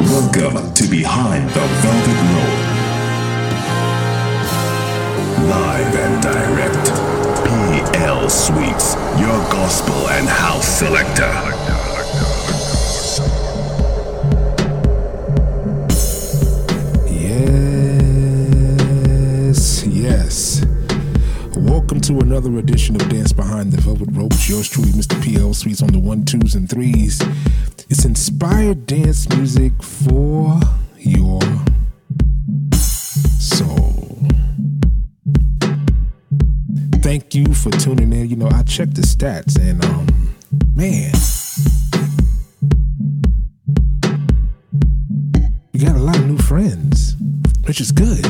Welcome to Behind the Velvet Rope. Live and direct. PL Sweets, your gospel and house selector. Yes, yes. Welcome to another edition of Dance Behind the Velvet Ropes. Yours truly, Mr. PL Sweets on the one, twos, and threes. It's inspired dance music for your soul. Thank you for tuning in. You know, I checked the stats and um, man. You got a lot of new friends, which is good.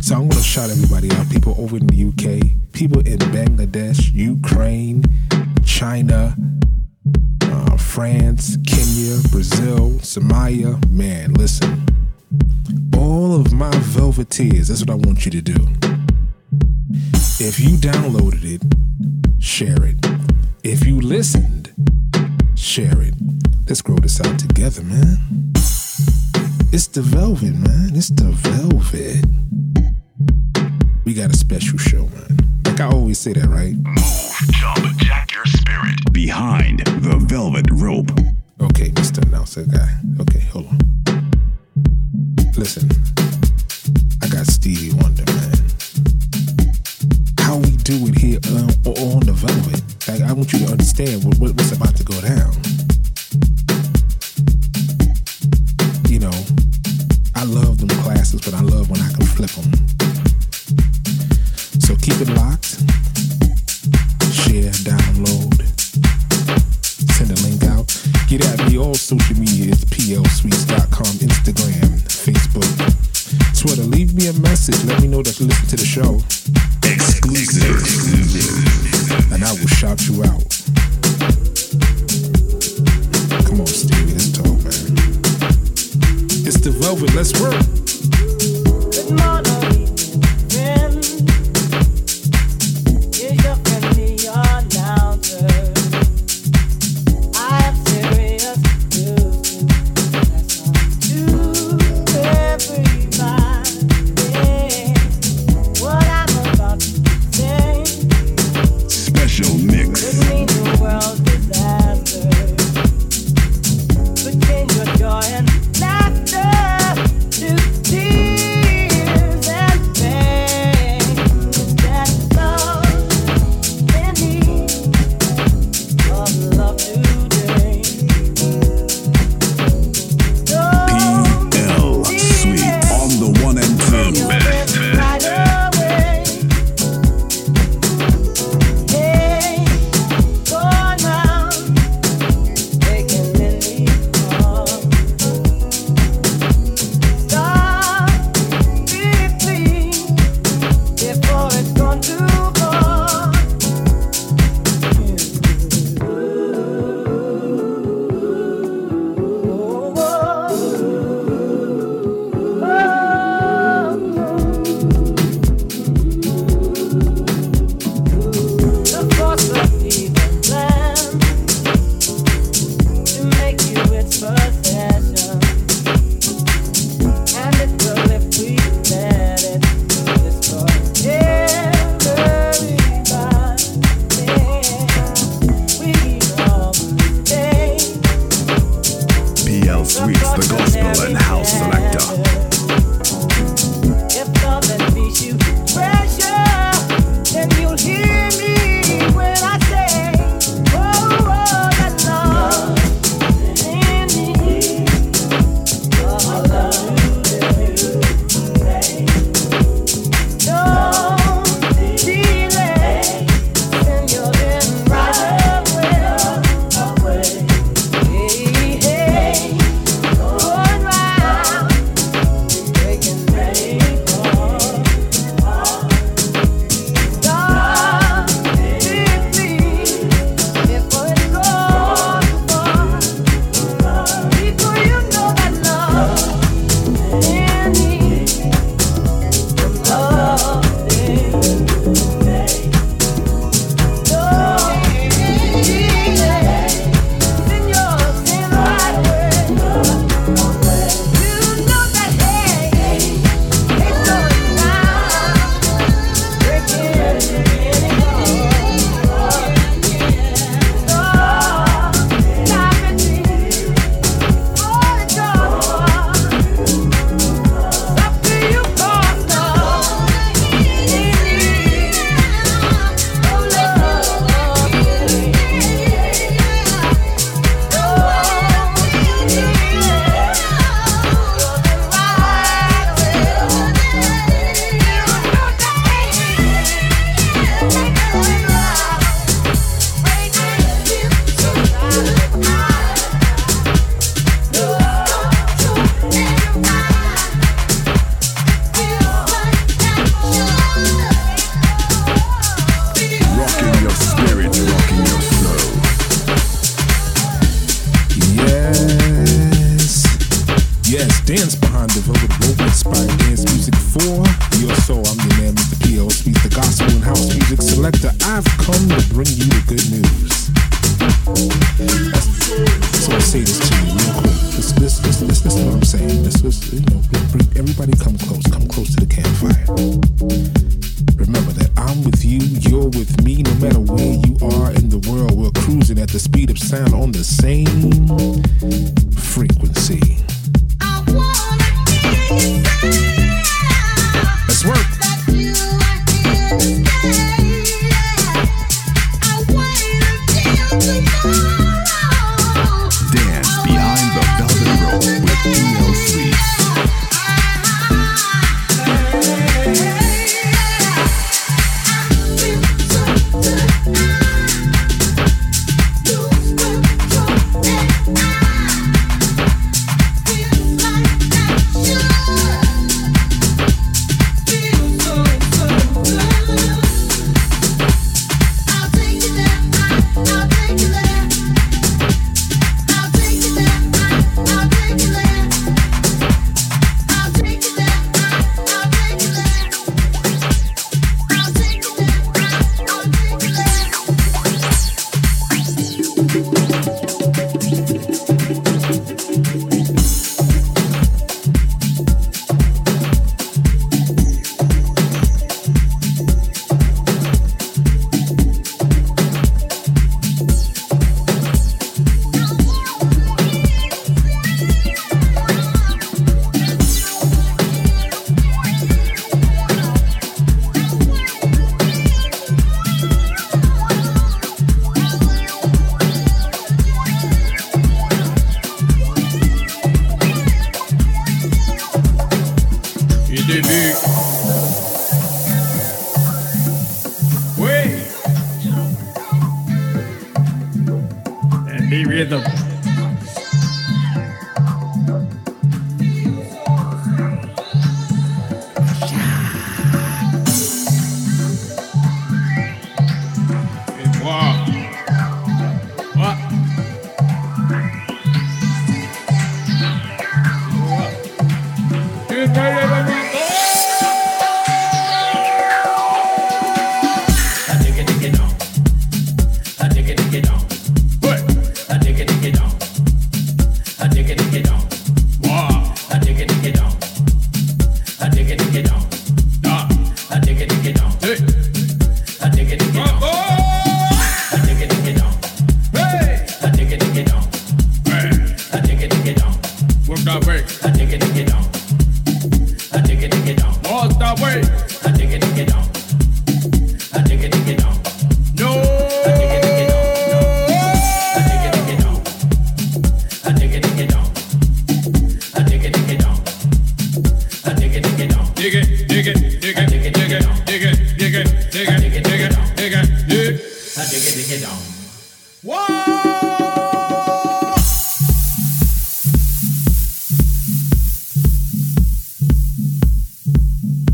So I'm gonna shout everybody out. People over in the UK, people in Bangladesh, Ukraine, China, uh, France, Kenya, Brazil, Somalia. Man, listen. All of my Velveteers, that's what I want you to do. If you downloaded it, share it. If you listened, share it. Let's grow this out together, man. It's the Velvet, man. It's the Velvet. We got a special show, man. Like I always say that, right? Move, jack spirit. Behind the Velvet Rope. Okay, Mr. Announcer guy. Okay, hold on. Listen, I got Stevie Wonder, man. How we do it here um, on the Velvet. Like, I want you to understand what, what's about to go down. You know, I love them classes, but I love when I can flip them. So keep it locked. Share, download, send a link out. Get at me all social media. It's plsweets.com, Instagram, Facebook, Twitter. Leave me a message. Let me know that you listen to the show, Exclusive. and I will shout you out. Come on, Stevie, let's talk, man. It's the Velvet. Let's work.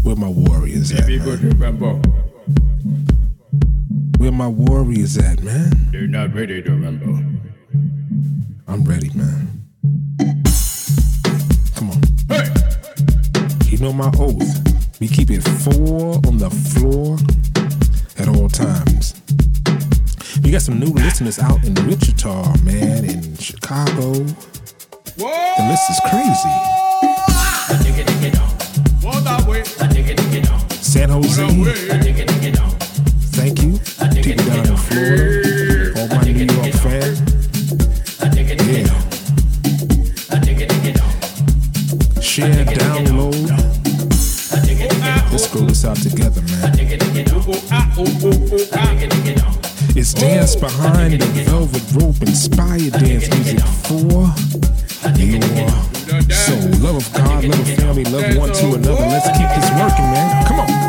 Where my warriors at, man? Where my warriors at, man? They're not ready to rumble. I'm ready, man. Come on. Hey! You know my oath. We keep it four on the floor at all times. We got some new listeners out in Wichita, man, in Chicago. Whoa! The list is crazy. San Jose. Thank you. It's dance behind the velvet rope, inspired dance music for your soul. Love of God, love of family, love one to another. Let's keep this working, man. Come on.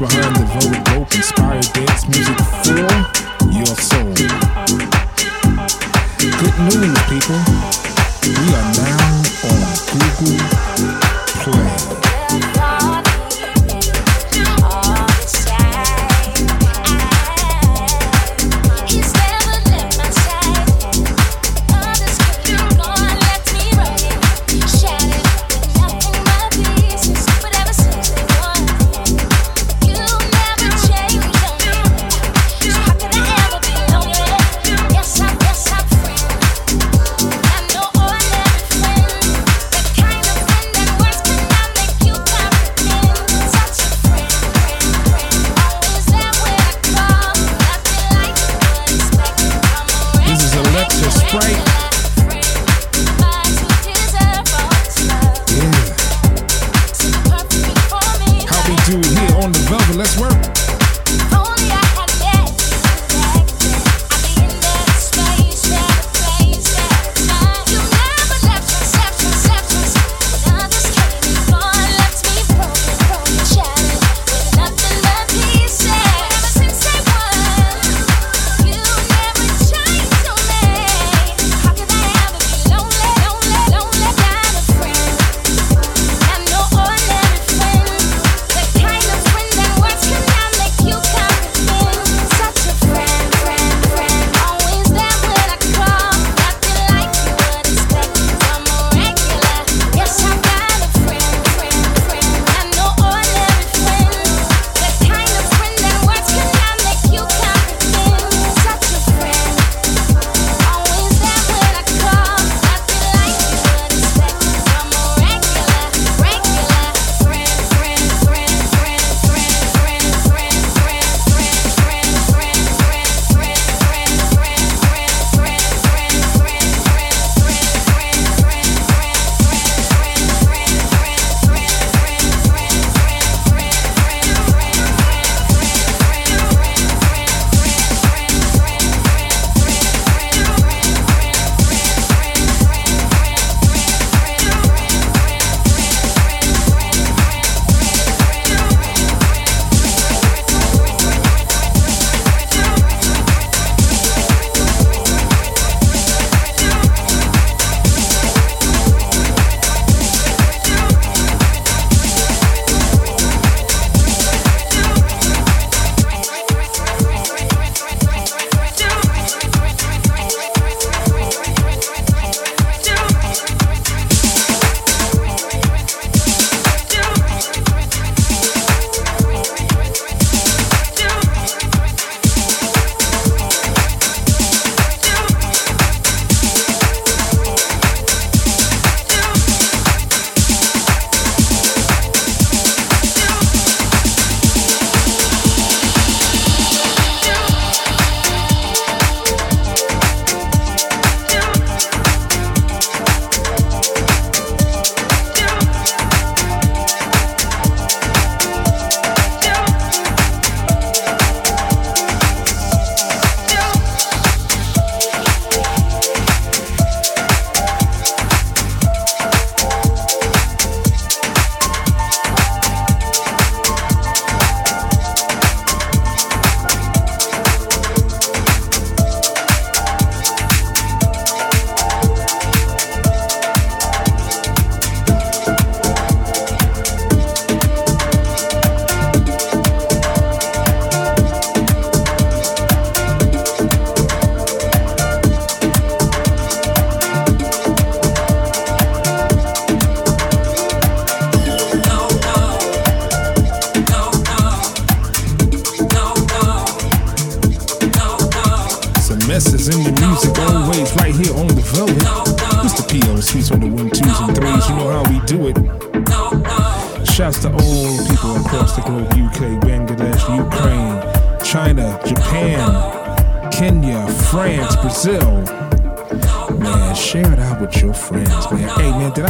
behind the velvet rope, inspired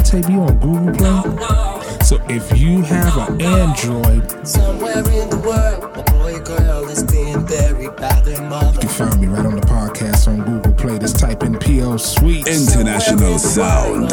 my tape, you on Google Play? So if you have an Android, somewhere in the world, a boy or girl is being buried by their mother. You can find me right on the podcast on Google Play. Just type in PL Sweet International in Sound.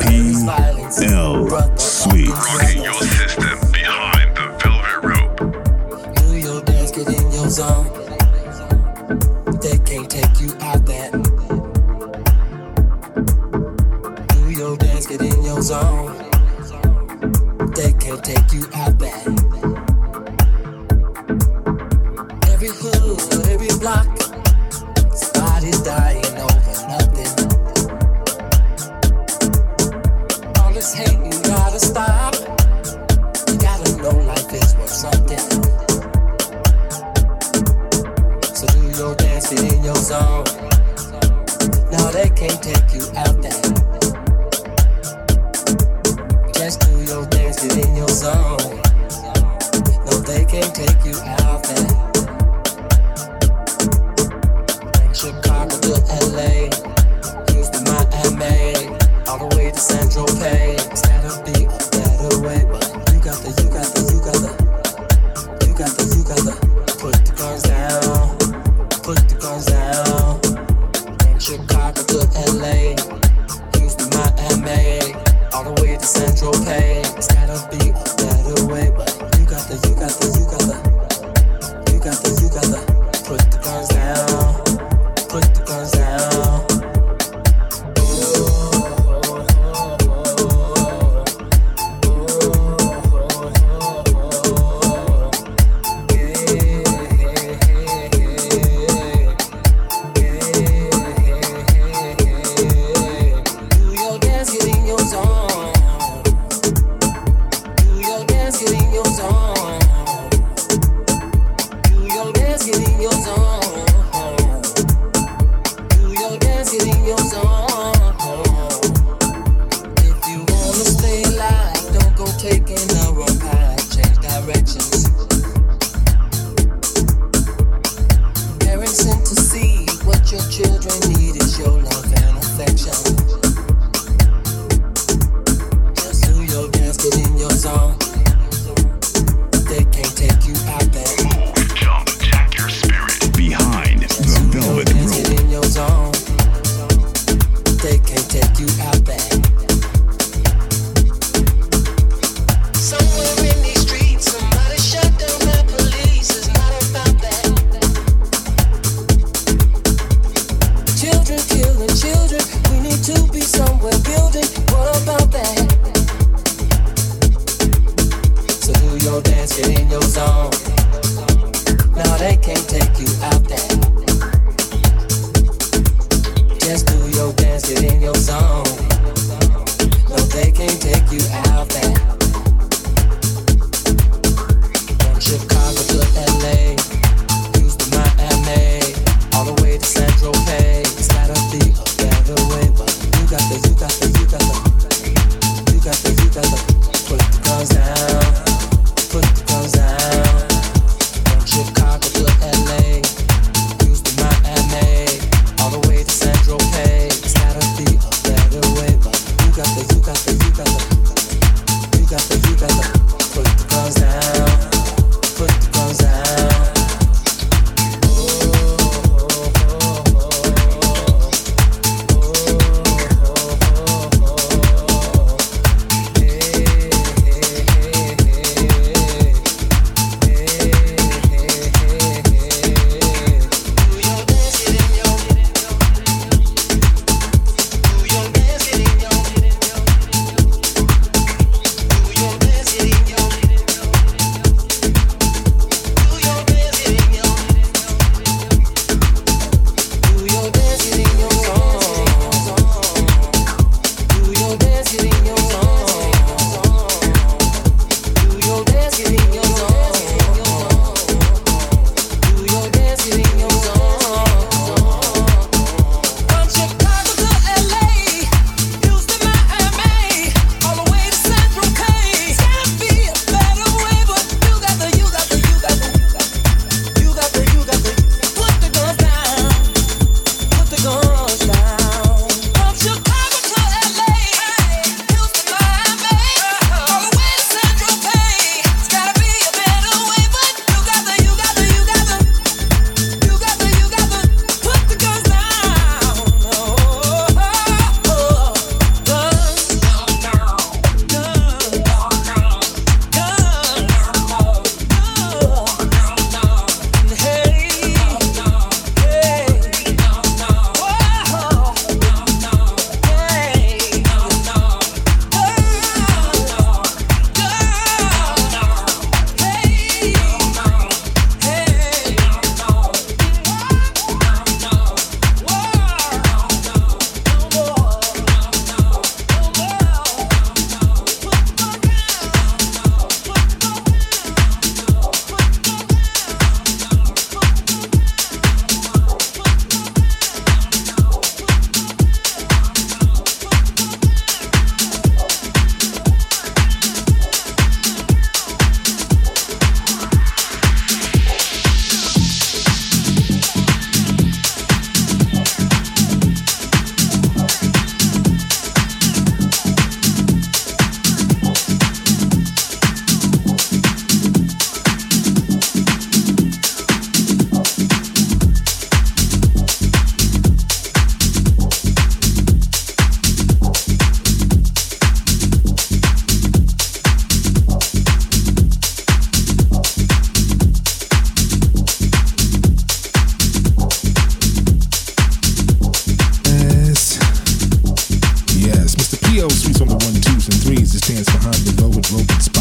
Dance behind the velvet rope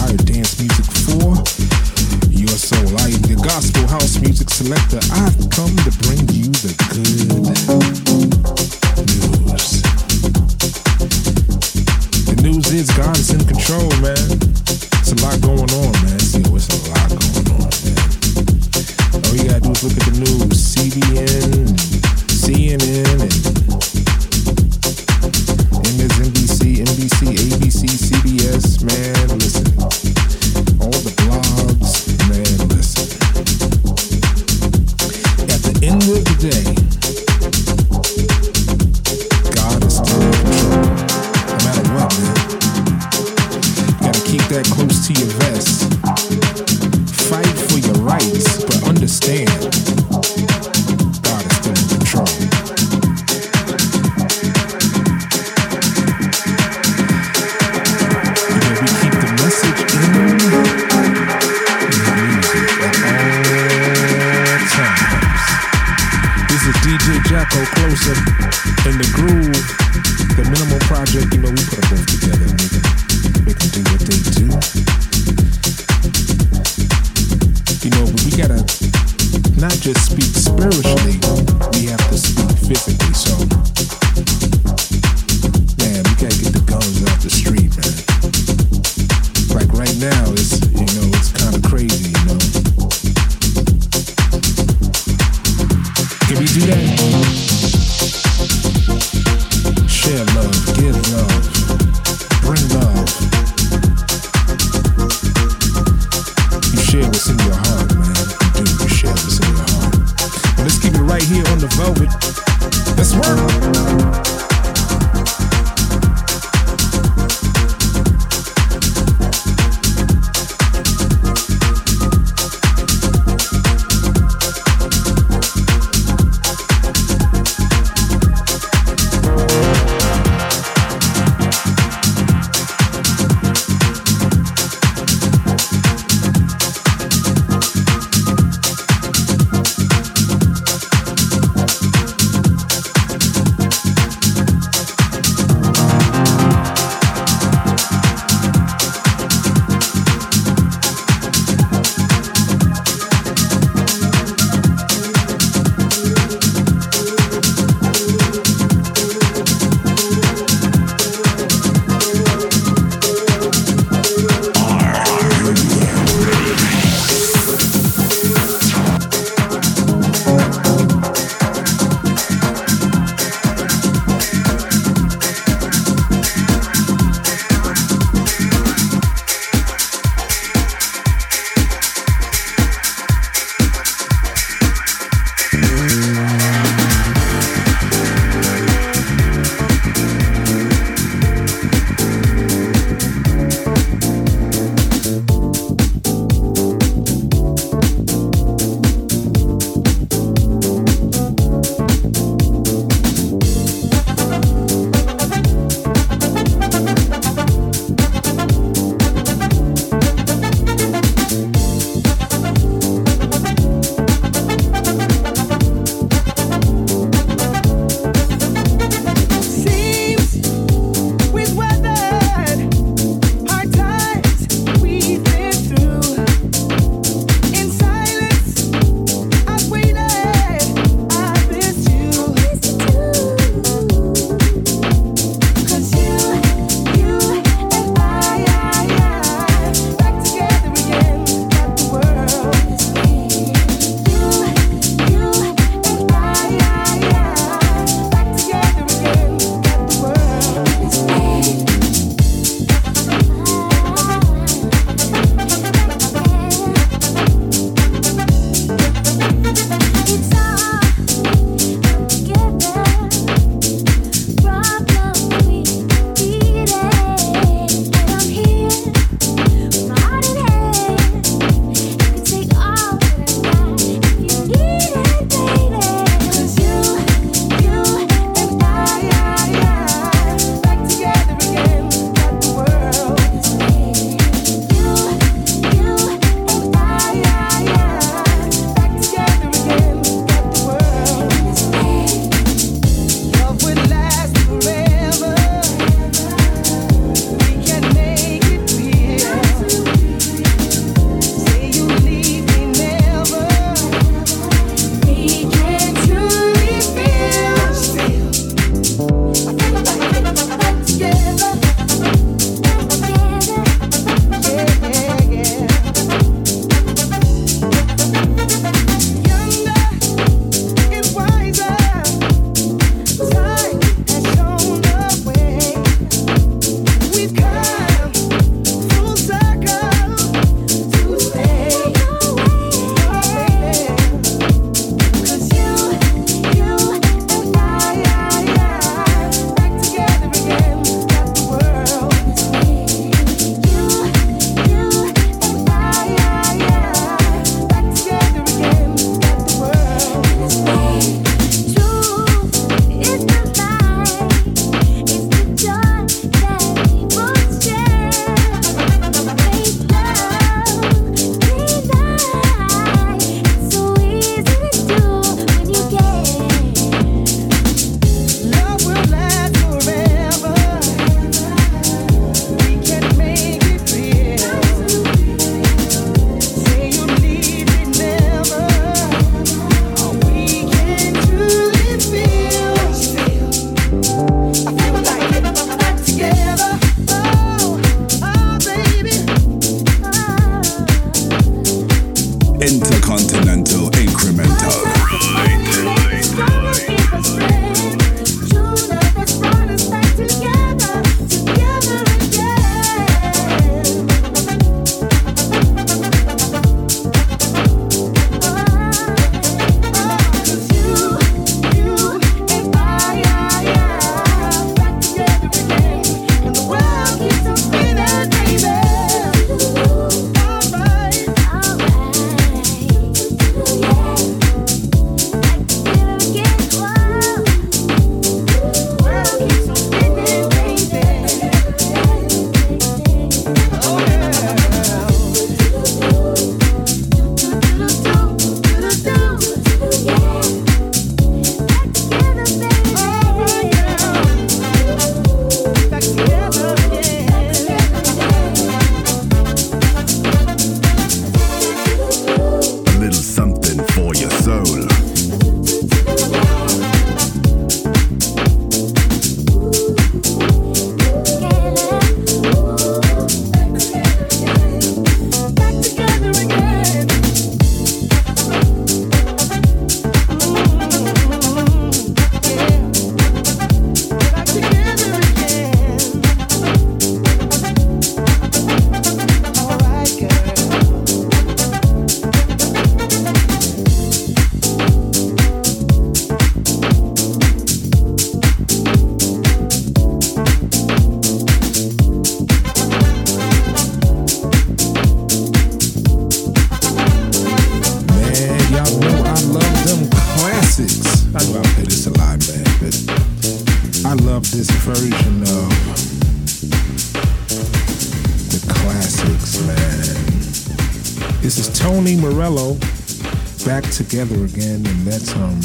together again, and that's um.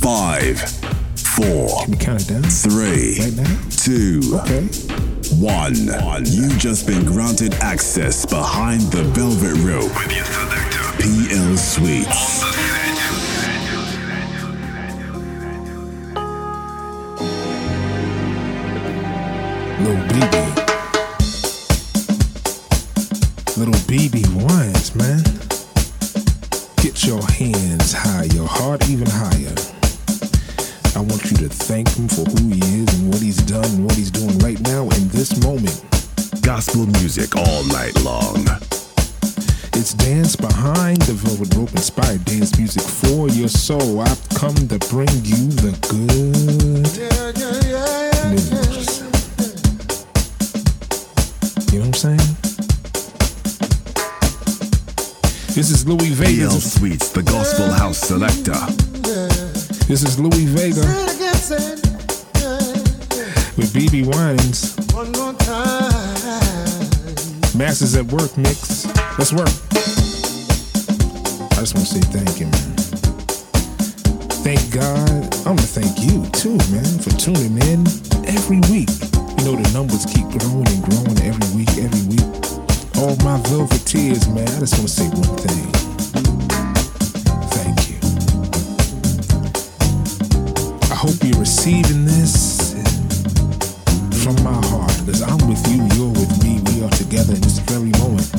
Five, four, Can we count it down? three, Right now? two, Okay. one. You just been granted access behind Gospel music all night long. It's dance behind the velvet rope, inspired dance music for your soul. I've come to bring you the good news. You know what I'm saying? This is Louie Vega. PL Sweets, the Gospel House Selector. This is Louie Vega with BeBe Winans. Masters at Work mix. Let's work. I just want to say thank you, man. Thank God. I'm gonna thank you too, man, for tuning in every week. You know the numbers keep growing and growing every week, every week. All my velveteers, man. I just want to say one thing. Thank you. I hope you're receiving this from my together in this very moment.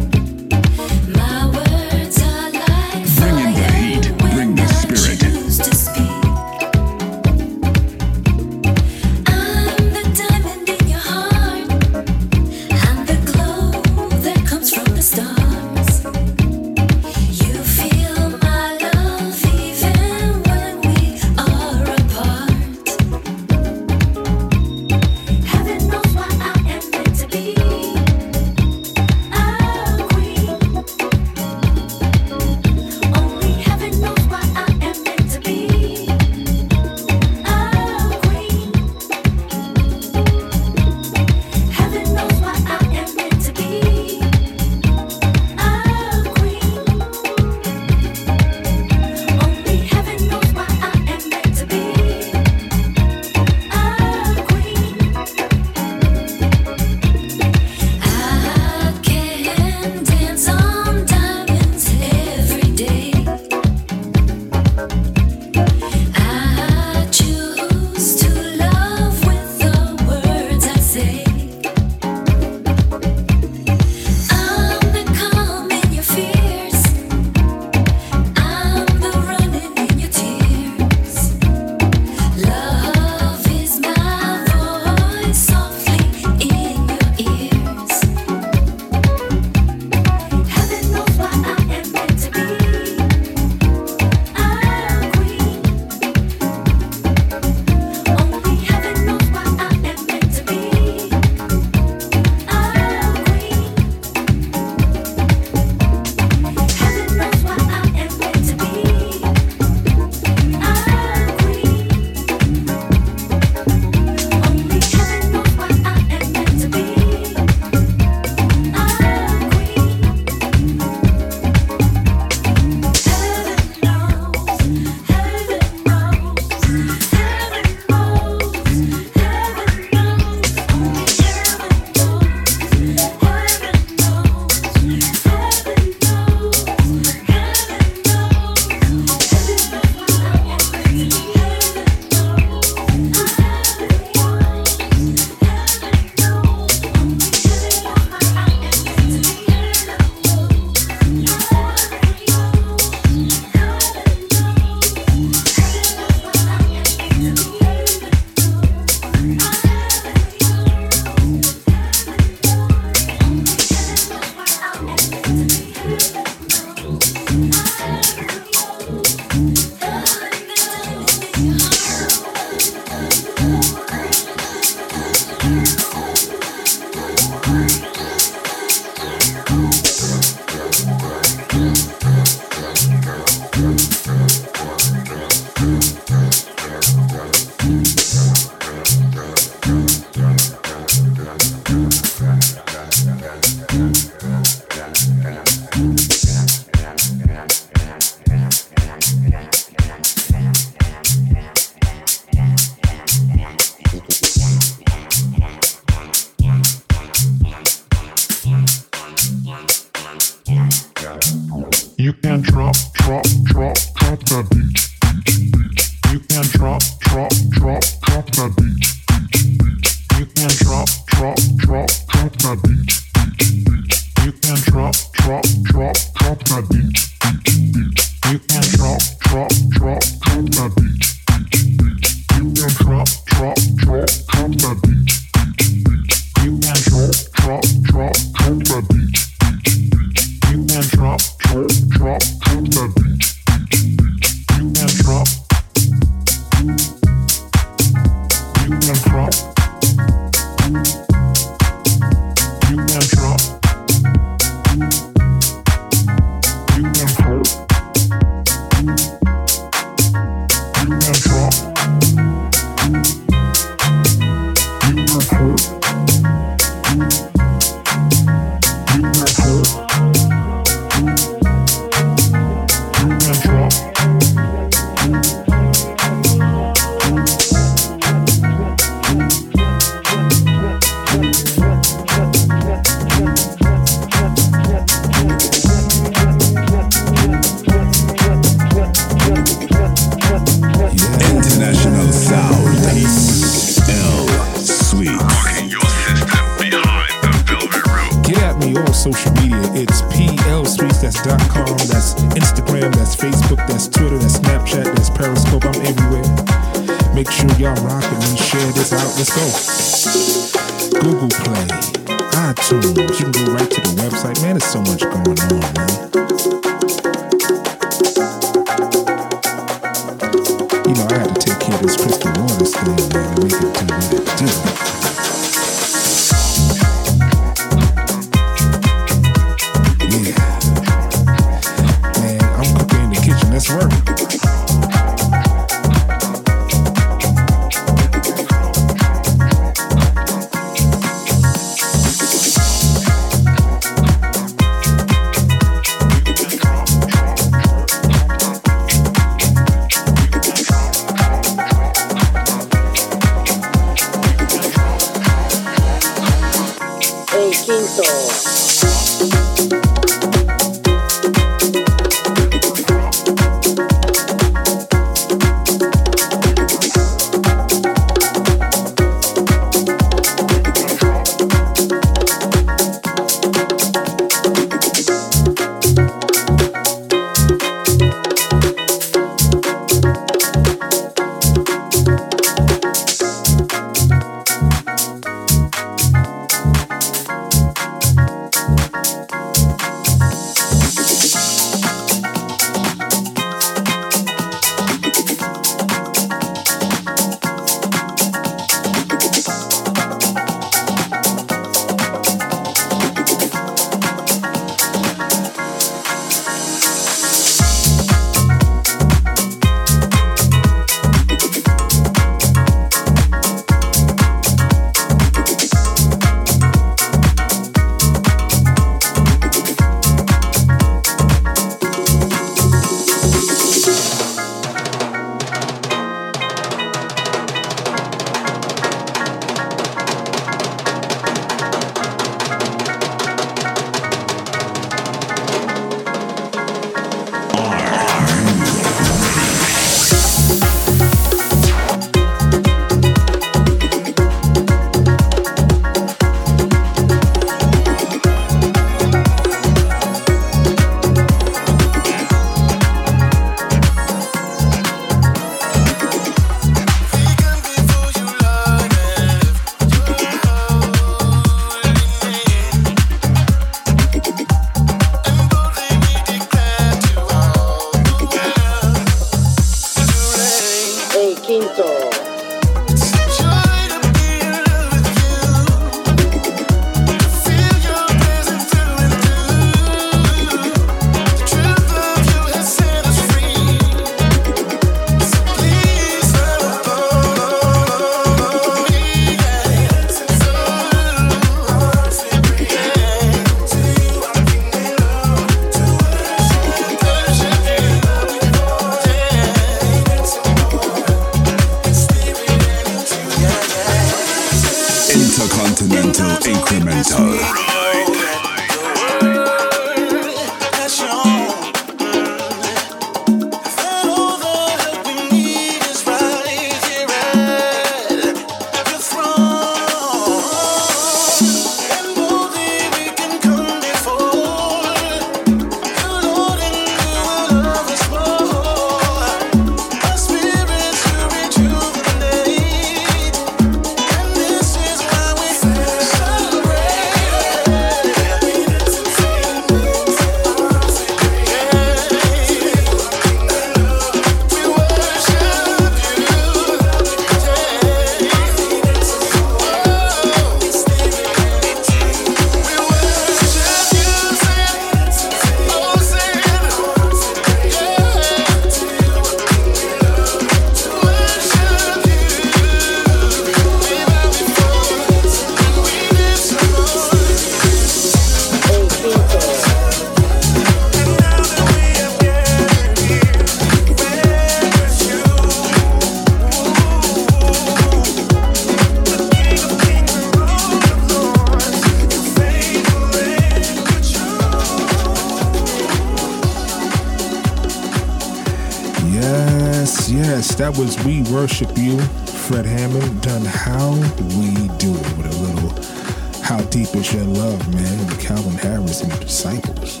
Was We Worship You, Fred Hammond, done How We Do It with a little How Deep Is Your Love, man, with Calvin Harris and the Disciples.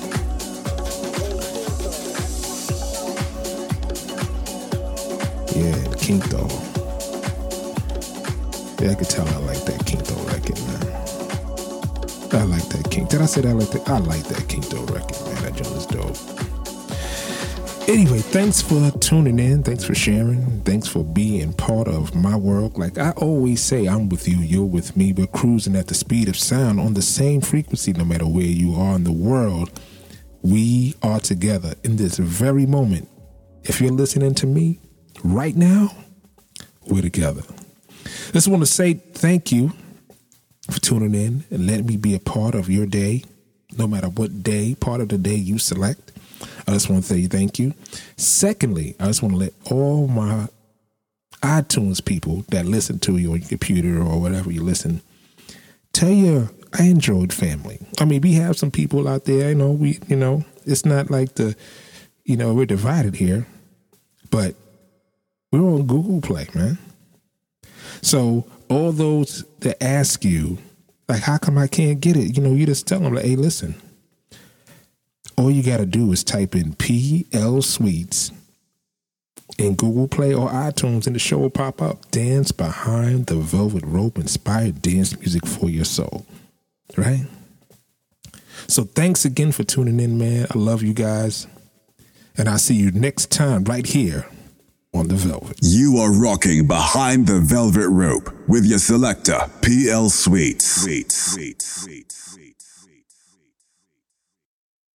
Yeah, Quinto. Yeah, I could tell I like that Quinto record, man. I like that King. Did I say that I like that? I like that Quinto record, man. That joint is dope. Anyway, thanks for tuning in. Thanks for sharing. Thanks for being part of my world. Like I always say, I'm with you, you're with me. We're cruising at the speed of sound on the same frequency, no matter where you are in the world. We are together in this very moment. If you're listening to me right now, we're together. Just want to say thank you for tuning in and letting me be a part of your day, no matter what day, part of the day you select. I just want to say thank you. Secondly, I just want to let all my iTunes people that listen to you on your computer or whatever you listen, tell your Android family. I mean, we have some people out there, you know, we you know, it's not like the you know, we're divided here, but we're on Google Play, man. So all those that ask you, like, how come I can't get it? You know, you just tell them, like, hey, listen, all you got to do is type in PL Sweets in Google Play or iTunes, and the show will pop up. Dance behind the velvet rope, inspired dance music for your soul. Right? So thanks again for tuning in, man. I love you guys. And I'll see you next time right here on the Velvet. You are rocking behind the velvet rope with your selector, PL Sweets. Sweets. Sweets. Sweets. Sweets. Sweets.